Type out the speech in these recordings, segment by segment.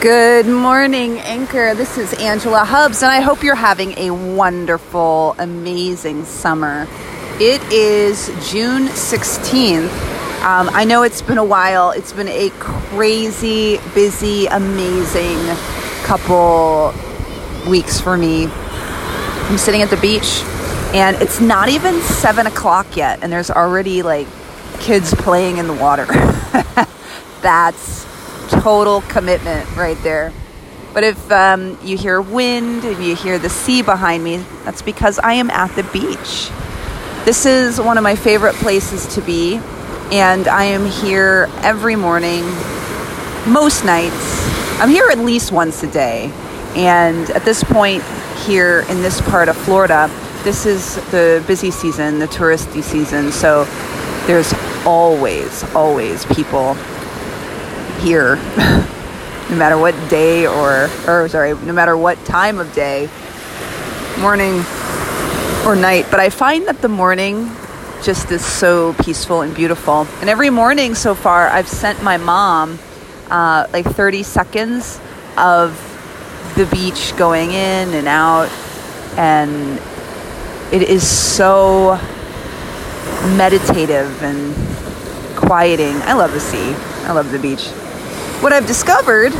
Good morning, Anchor. This is Angela Hubbs, and I hope you're having a wonderful, amazing summer. It is June 16th. Um, I know it's been a while. It's been a crazy, busy, amazing couple weeks for me. I'm sitting at the beach, and it's not even 7 o'clock yet, and there's already like kids playing in the water. That's total commitment right there. But if um, you hear wind and you hear the sea behind me, that's because I am at the beach. This is one of my favorite places to be, and I am here every morning, most nights. I'm here at least once a day. And at this point, here in this part of Florida, this is the busy season, the touristy season. So there's always, always people here, no matter what day or, or sorry, no matter what time of day, morning or night. But I find that the morning just is so peaceful and beautiful. And every morning so far, I've sent my mom uh, like 30 seconds of the beach going in and out. And it is so meditative and quieting. I love the sea. I love the beach what I've discovered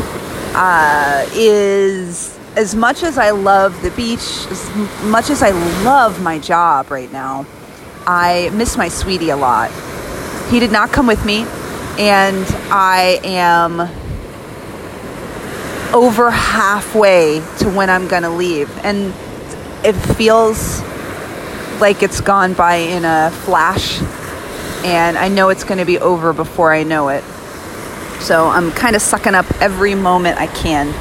uh, is as much as I love the beach, as much as I love my job right now, I miss my sweetie a lot. He did not come with me, and I am over halfway to when I'm going to leave. And it feels like it's gone by in a flash, and I know it's going to be over before I know it. So I'm kind of sucking up every moment I can.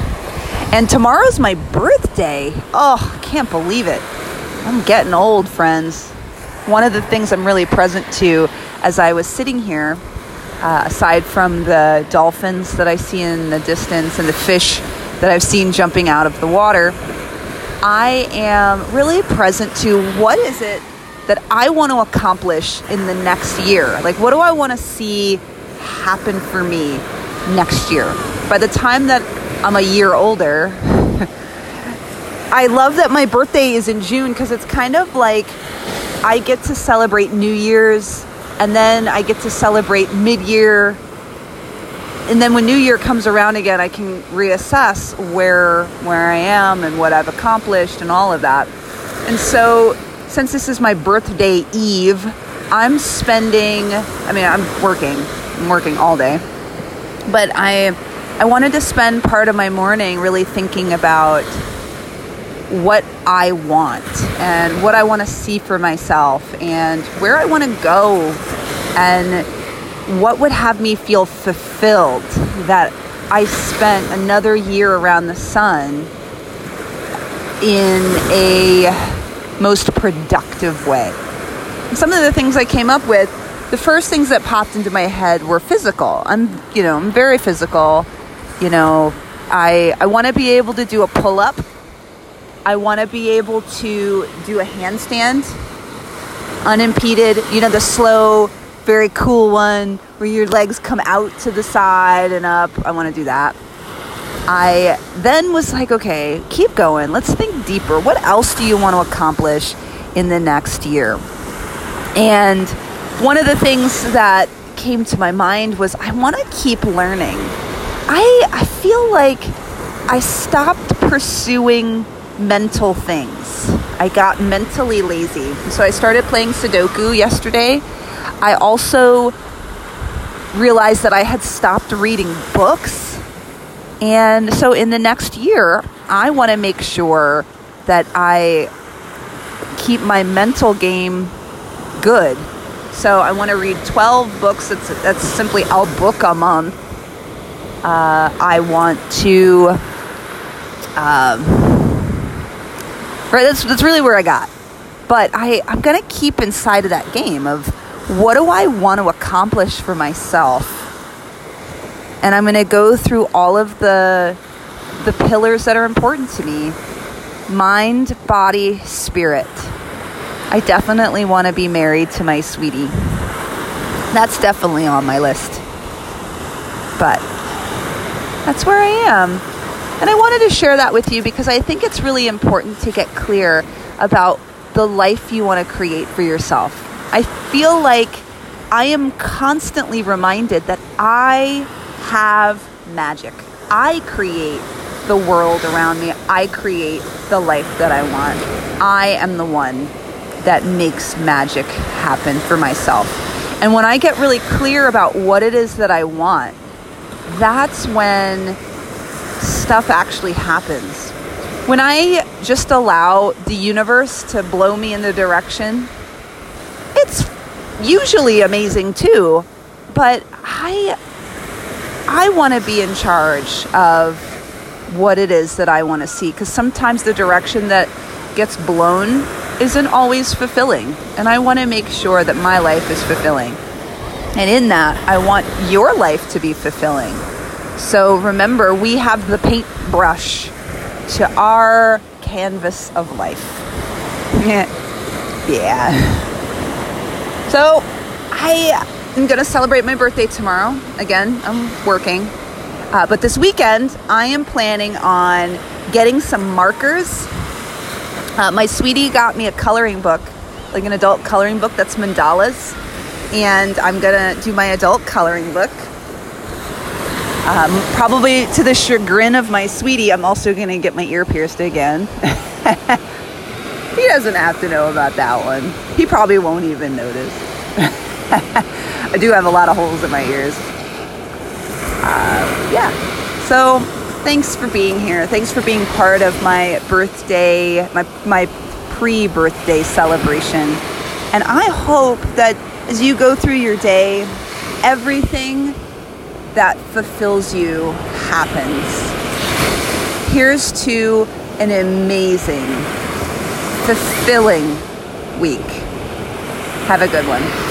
And tomorrow's my birthday. Oh, I can't believe it. I'm getting old, friends. One of the things I'm really present to as I was sitting here, uh, aside from the dolphins that I see in the distance and the fish that I've seen jumping out of the water, I am really present to what is it that I want to accomplish in the next year? Like, what do I want to see happen for me next year. By the time that I'm a year older, I love that my birthday is in June because it's kind of like I get to celebrate New Year's and then I get to celebrate mid year. And then when New Year comes around again, I can reassess where where I am and what I've accomplished and all of that. And so, since this is my birthday eve, I'm spending. I mean, I'm working. Working all day but I I wanted to spend part of my morning really thinking about what I want and what I want to see for myself and where I want to go and what would have me feel fulfilled that I spent another year around the sun in a most productive way. Some of the things I came up with the first things that popped into my head were physical. I'm, you know, I'm very physical. You know, I I want to be able to do a pull up. I want to be able to do a handstand unimpeded. You know, the slow, very cool one where your legs come out to the side and up. I want to do that. I then was like, okay, keep going. Let's think deeper. What else do you want to accomplish in the next year? And one of the things that came to my mind was I want to keep learning. I I feel like I stopped pursuing mental things. I got mentally lazy. So I started playing Sudoku yesterday. I also realized that I had stopped reading books. And so in the next year, I want to make sure that I keep my mental game good so I want to read 12 books. That's, that's simply a book a month. Uh, I want to. Um, right, that's, that's really where I got. But I, I'm going to keep inside of that game of what do I want to accomplish for myself? And I'm going to go through all of the, the pillars that are important to me mind, body, spirit. I definitely want to be married to my sweetie. That's definitely on my list. But That's where I am. And I wanted to share that with you because I think it's really important to get clear about the life you want to create for yourself. I feel like I am constantly reminded that I have magic. I create the world around me. I create the life that I want. I am the one that makes magic happen for myself. And when I get really clear about what it is that I want, that's when stuff actually happens. When I just allow the universe to blow me in the direction, it's usually amazing too, but I I want to be in charge of what it is that I want to see because sometimes the direction that gets blown isn't always fulfilling. And I want to make sure that my life is fulfilling. And in that, I want your life to be fulfilling. So remember, we have the paintbrush to our canvas of life. yeah. So I am going to celebrate my birthday tomorrow. Again, I'm working. Uh, but this weekend, I am planning on getting some markers. Uh, my sweetie got me a coloring book, like an adult coloring book that's mandalas. And I'm to do my adult coloring book. Um, probably to the chagrin of my sweetie, I'm also to get my ear pierced again. he doesn't have to know about that one. He probably won't even notice. I do have a lot of holes in my ears. Uh, yeah. So thanks for being here. Thanks for being part of my birthday, my, my pre birthday celebration. And I hope that as you go through your day, everything that fulfills you happens. Here's to an amazing, fulfilling week. Have a good one.